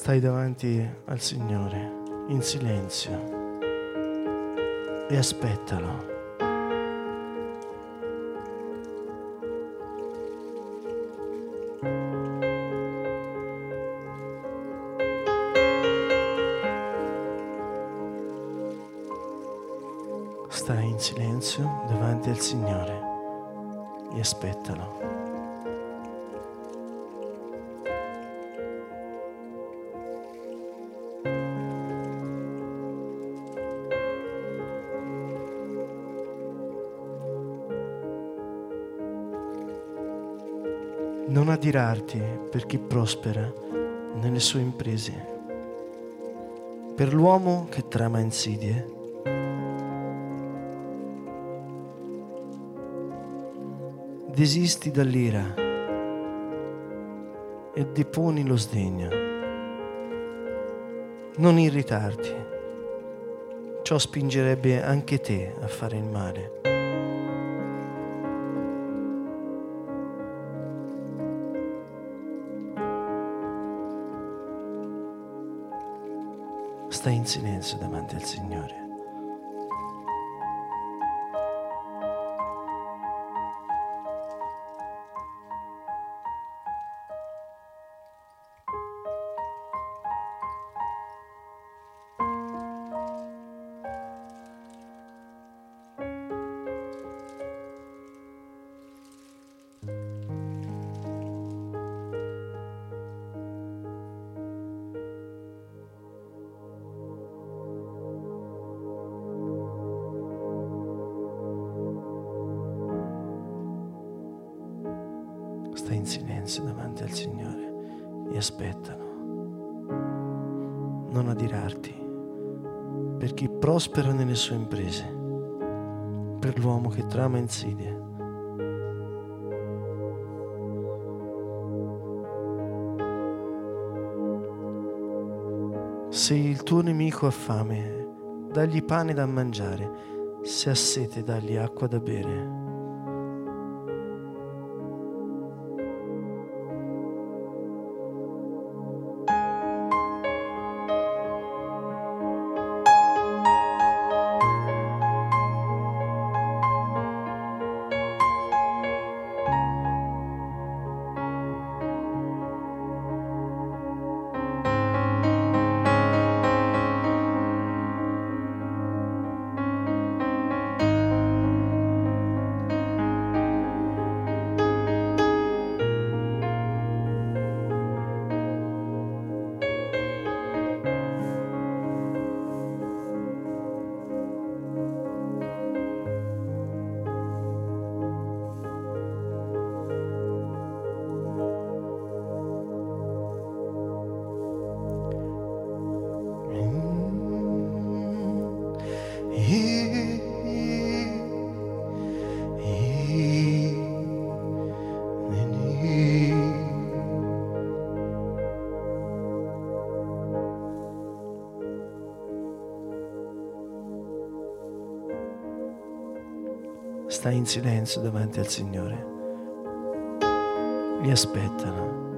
Stai davanti al Signore in silenzio e aspettalo. Stai in silenzio davanti al Signore e aspettalo. Non adirarti per chi prospera nelle sue imprese, per l'uomo che trama insidie. Desisti dall'ira e deponi lo sdegno. Non irritarti, ciò spingerebbe anche te a fare il male. Stai in silenzio davanti al Signore. Sue imprese, per l'uomo che trama insidie. Se il tuo nemico ha fame, dagli pane da mangiare, se ha sete, dagli acqua da bere. Stai in silenzio davanti al Signore. Li aspettano.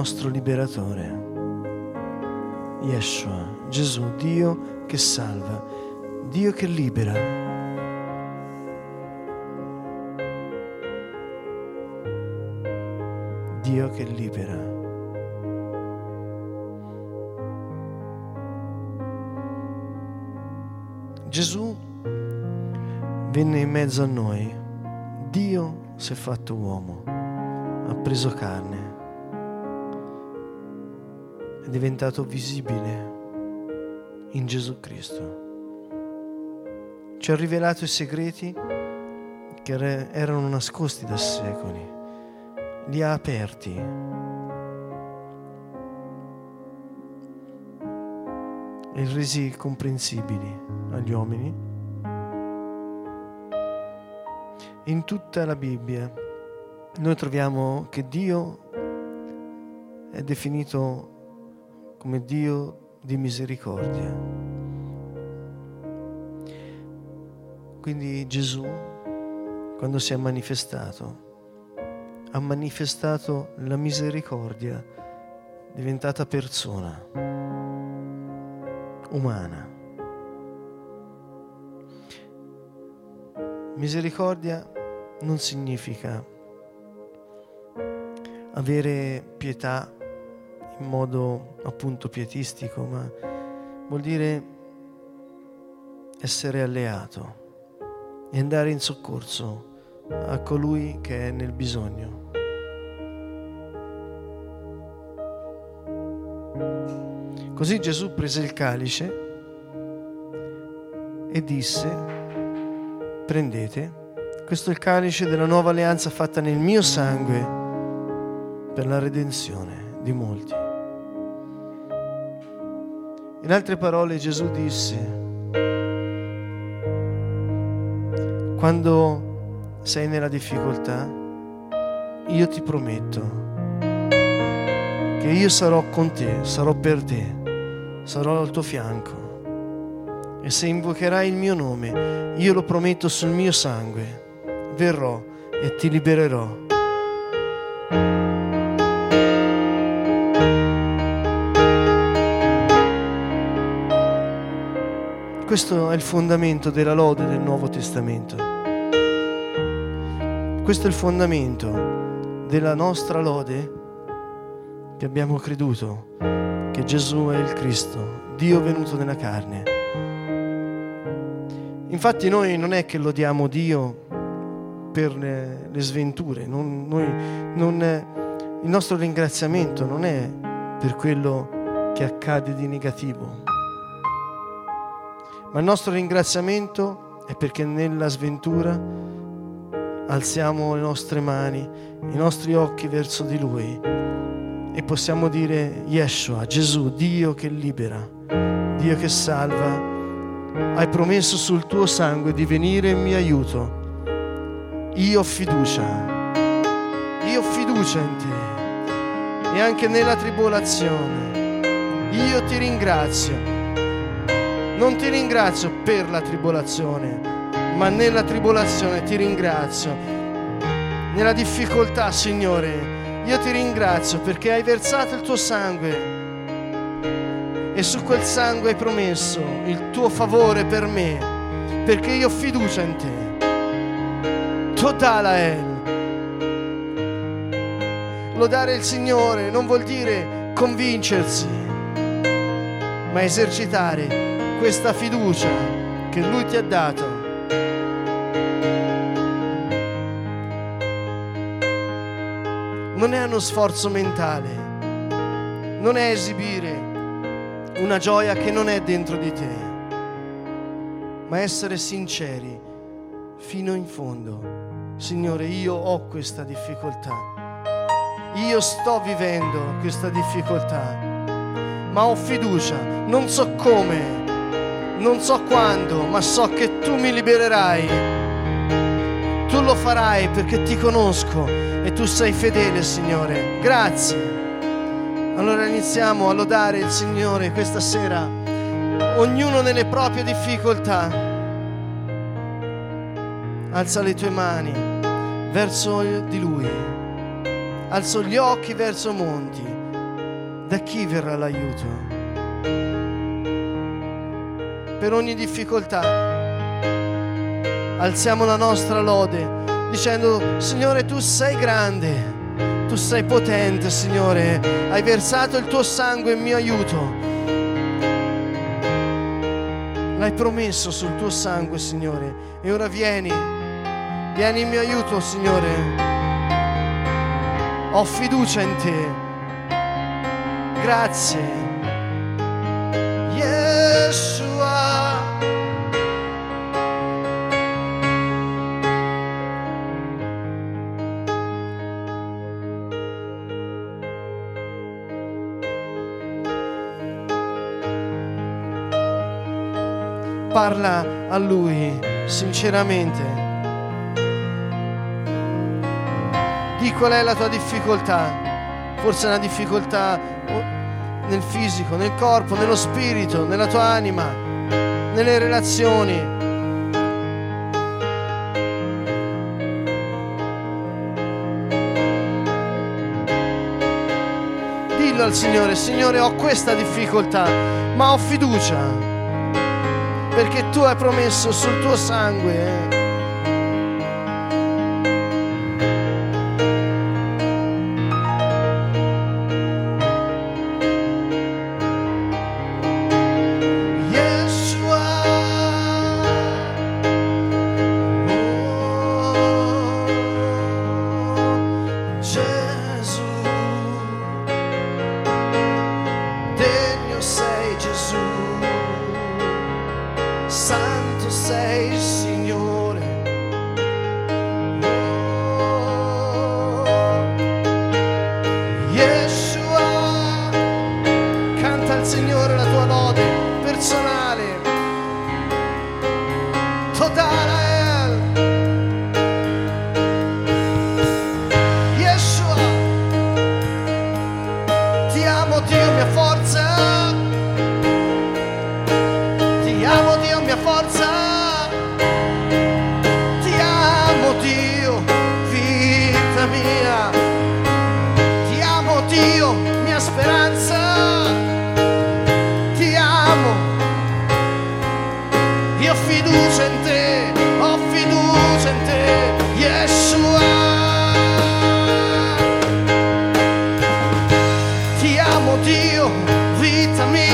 Nostro liberatore. Yeshua, Gesù, Dio che salva, Dio che libera. Dio che libera. Gesù venne in mezzo a noi, Dio si è fatto uomo, ha preso carne, diventato visibile in Gesù Cristo. Ci ha rivelato i segreti che erano nascosti da secoli, li ha aperti. e resi comprensibili agli uomini. In tutta la Bibbia noi troviamo che Dio è definito come Dio di misericordia. Quindi Gesù, quando si è manifestato, ha manifestato la misericordia diventata persona, umana. Misericordia non significa avere pietà in modo appunto pietistico, ma vuol dire essere alleato e andare in soccorso a colui che è nel bisogno. Così Gesù prese il calice e disse, prendete, questo è il calice della nuova alleanza fatta nel mio sangue per la redenzione di molti. In altre parole Gesù disse, quando sei nella difficoltà, io ti prometto che io sarò con te, sarò per te, sarò al tuo fianco e se invocherai il mio nome, io lo prometto sul mio sangue, verrò e ti libererò. Questo è il fondamento della lode del Nuovo Testamento. Questo è il fondamento della nostra lode che abbiamo creduto che Gesù è il Cristo, Dio venuto nella carne. Infatti noi non è che lodiamo Dio per le, le sventure, non, noi, non, il nostro ringraziamento non è per quello che accade di negativo, ma il nostro ringraziamento è perché nella sventura alziamo le nostre mani, i nostri occhi verso di Lui e possiamo dire Yeshua, Gesù, Dio che libera, Dio che salva hai promesso sul tuo sangue di venire in mio aiuto. Io ho fiducia, io ho fiducia in te e anche nella tribolazione. Io ti ringrazio. Non ti ringrazio per la tribolazione, ma nella tribolazione ti ringrazio. Nella difficoltà, Signore, io ti ringrazio perché hai versato il tuo sangue e su quel sangue hai promesso il tuo favore per me, perché io ho fiducia in te. Totala El. Lodare il Signore non vuol dire convincersi, ma esercitare questa fiducia che Lui ti ha dato. Non è uno sforzo mentale, non è esibire una gioia che non è dentro di te, ma essere sinceri fino in fondo. Signore, io ho questa difficoltà, io sto vivendo questa difficoltà, ma ho fiducia, non so come, non so quando, ma so che tu mi libererai. Tu lo farai perché ti conosco e tu sei fedele, Signore. Grazie. Allora iniziamo a lodare il Signore questa sera, ognuno nelle proprie difficoltà. Alza le tue mani verso di Lui alzo gli occhi verso monti, da chi verrà l'aiuto? Per ogni difficoltà alziamo la nostra lode dicendo Signore tu sei grande, tu sei potente Signore, hai versato il tuo sangue in mio aiuto. L'hai promesso sul tuo sangue Signore e ora vieni, vieni in mio aiuto Signore. Ho fiducia in te. Grazie. Parla a lui sinceramente. Di qual è la tua difficoltà. Forse è una difficoltà nel fisico, nel corpo, nello spirito, nella tua anima, nelle relazioni. Dillo al Signore, Signore ho questa difficoltà, ma ho fiducia, perché tu hai promesso sul tuo sangue. Santo sei Dio, vita mia,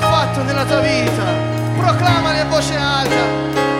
fatto nella tua vita. Proclamali a voce alta.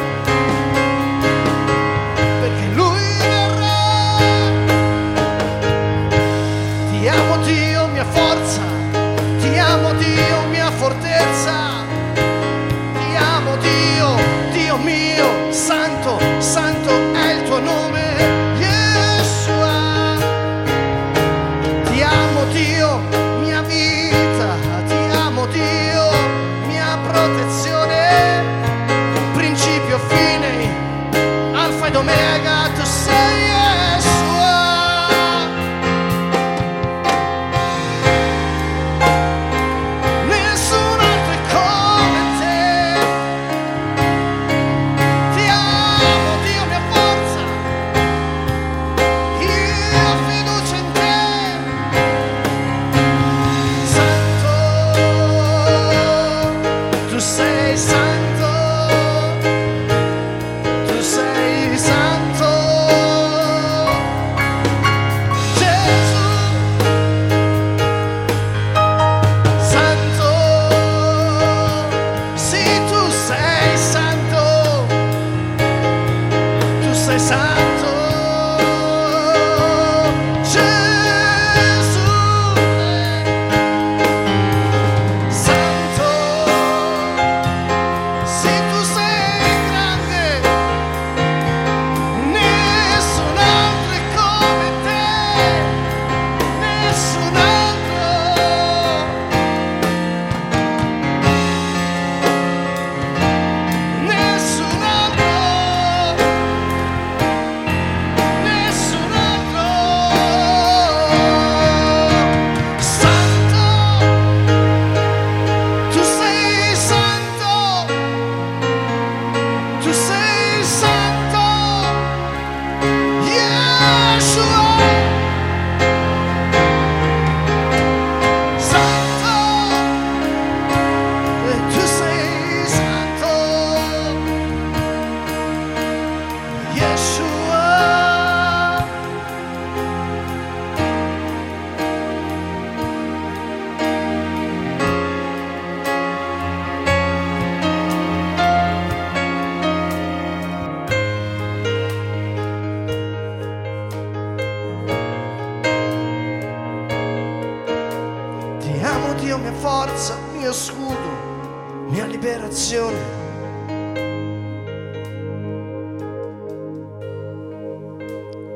Mio scudo, mia liberazione.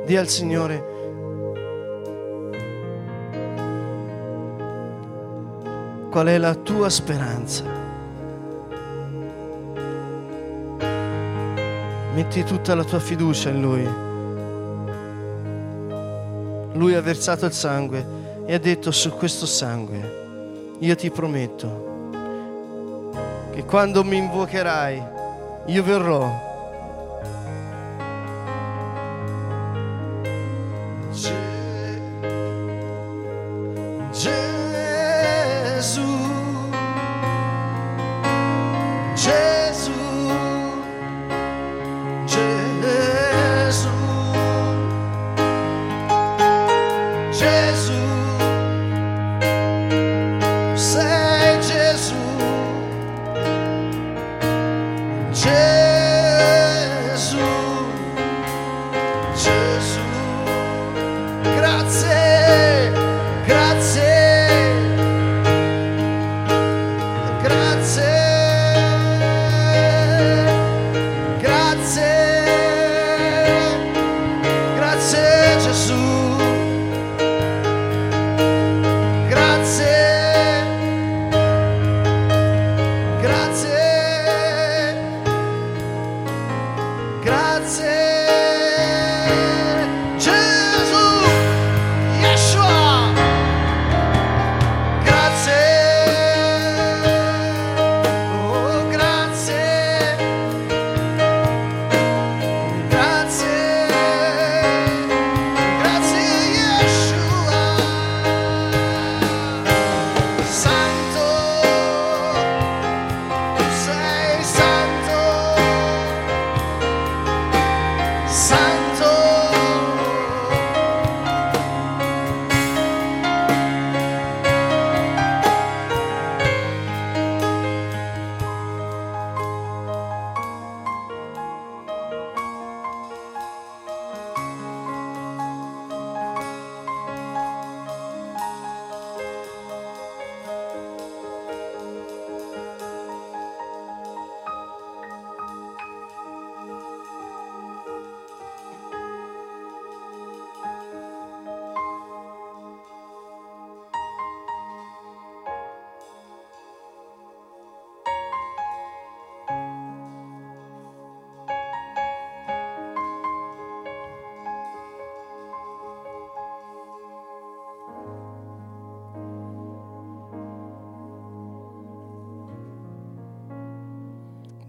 Dì al Signore, qual è la tua speranza. Metti tutta la tua fiducia in Lui. Lui ha versato il sangue e ha detto su questo sangue, io ti prometto che quando mi invocherai, io verrò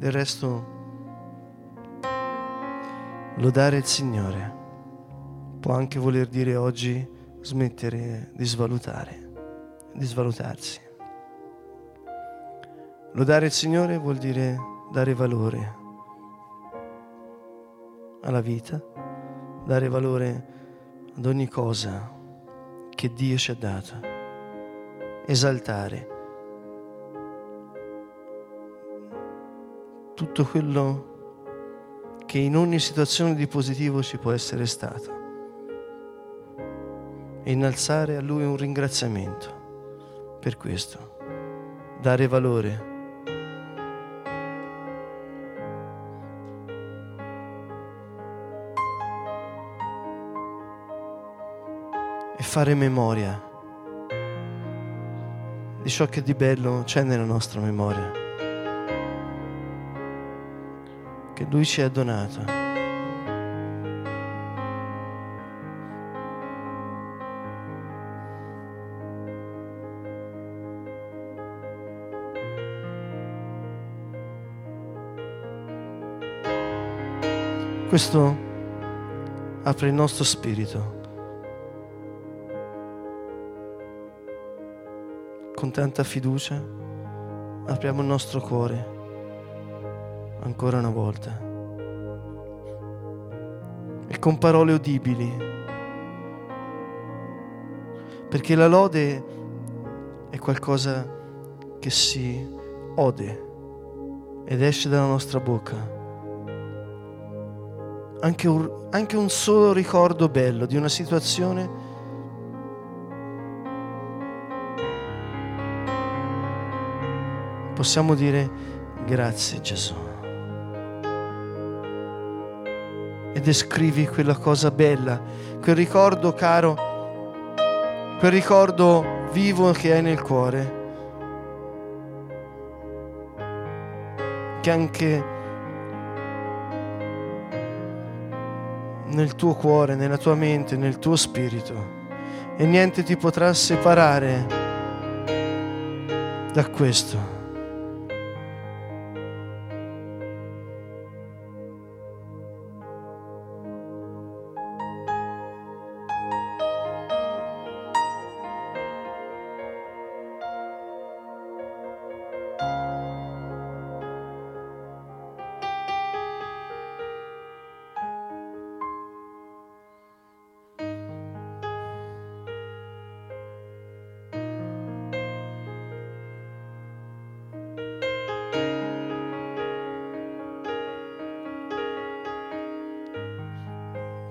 Del resto, lodare il Signore può anche voler dire oggi smettere di svalutare, di svalutarsi. Lodare il Signore vuol dire dare valore alla vita, dare valore ad ogni cosa che Dio ci ha dato, esaltare tutto quello che in ogni situazione di positivo ci può essere stato e innalzare a Lui un ringraziamento per questo, dare valore. E fare memoria di ciò che di bello c'è nella nostra memoria. Che Lui ci ha donato. Questo apre il nostro spirito. Con tanta fiducia apriamo il nostro cuore ancora una volta. E con parole udibili. Perché la lode è qualcosa che si ode ed esce dalla nostra bocca. Anche un, anche un solo ricordo bello di una situazione possiamo dire grazie Gesù. E descrivi quella cosa bella, quel ricordo caro, quel ricordo vivo che hai nel cuore, che anche nel tuo cuore, nella tua mente, nel tuo spirito e niente ti potrà separare da questo.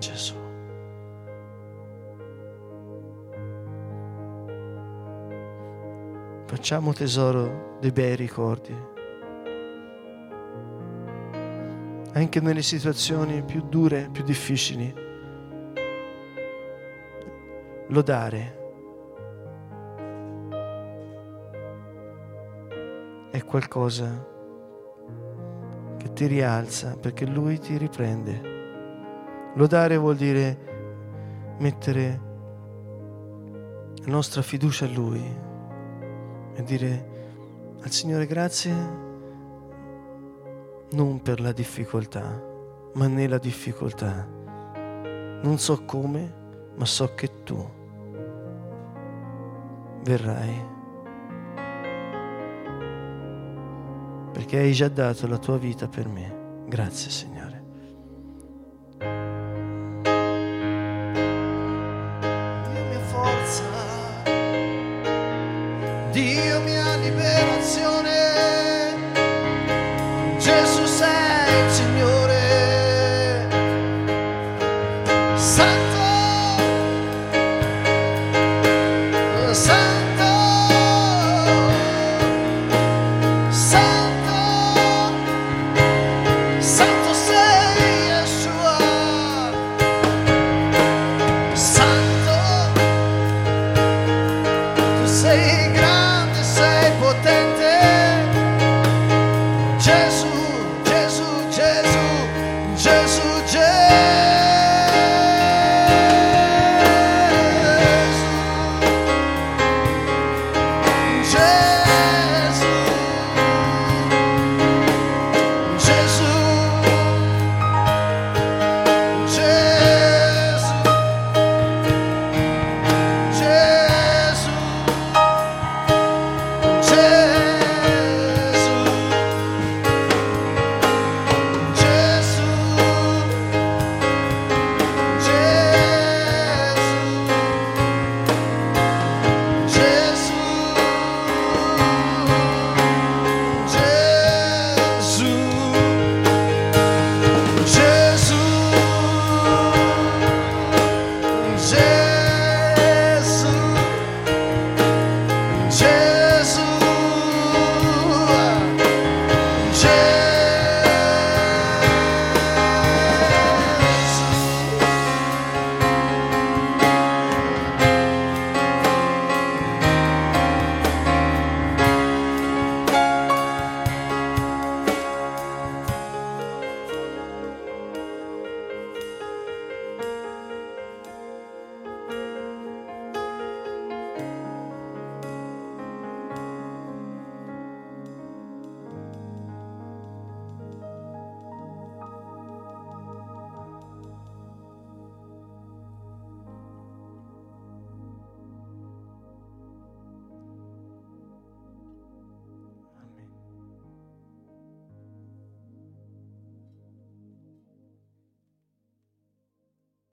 Gesù. Facciamo tesoro dei bei ricordi. Anche nelle situazioni più dure, più difficili. Lodare è qualcosa che ti rialza perché Lui ti riprende. Lodare vuol dire mettere la nostra fiducia a Lui e dire al Signore grazie non per la difficoltà, ma nella difficoltà. Non so come, ma so che tu verrai. Perché hai già dato la tua vita per me. Grazie Signore.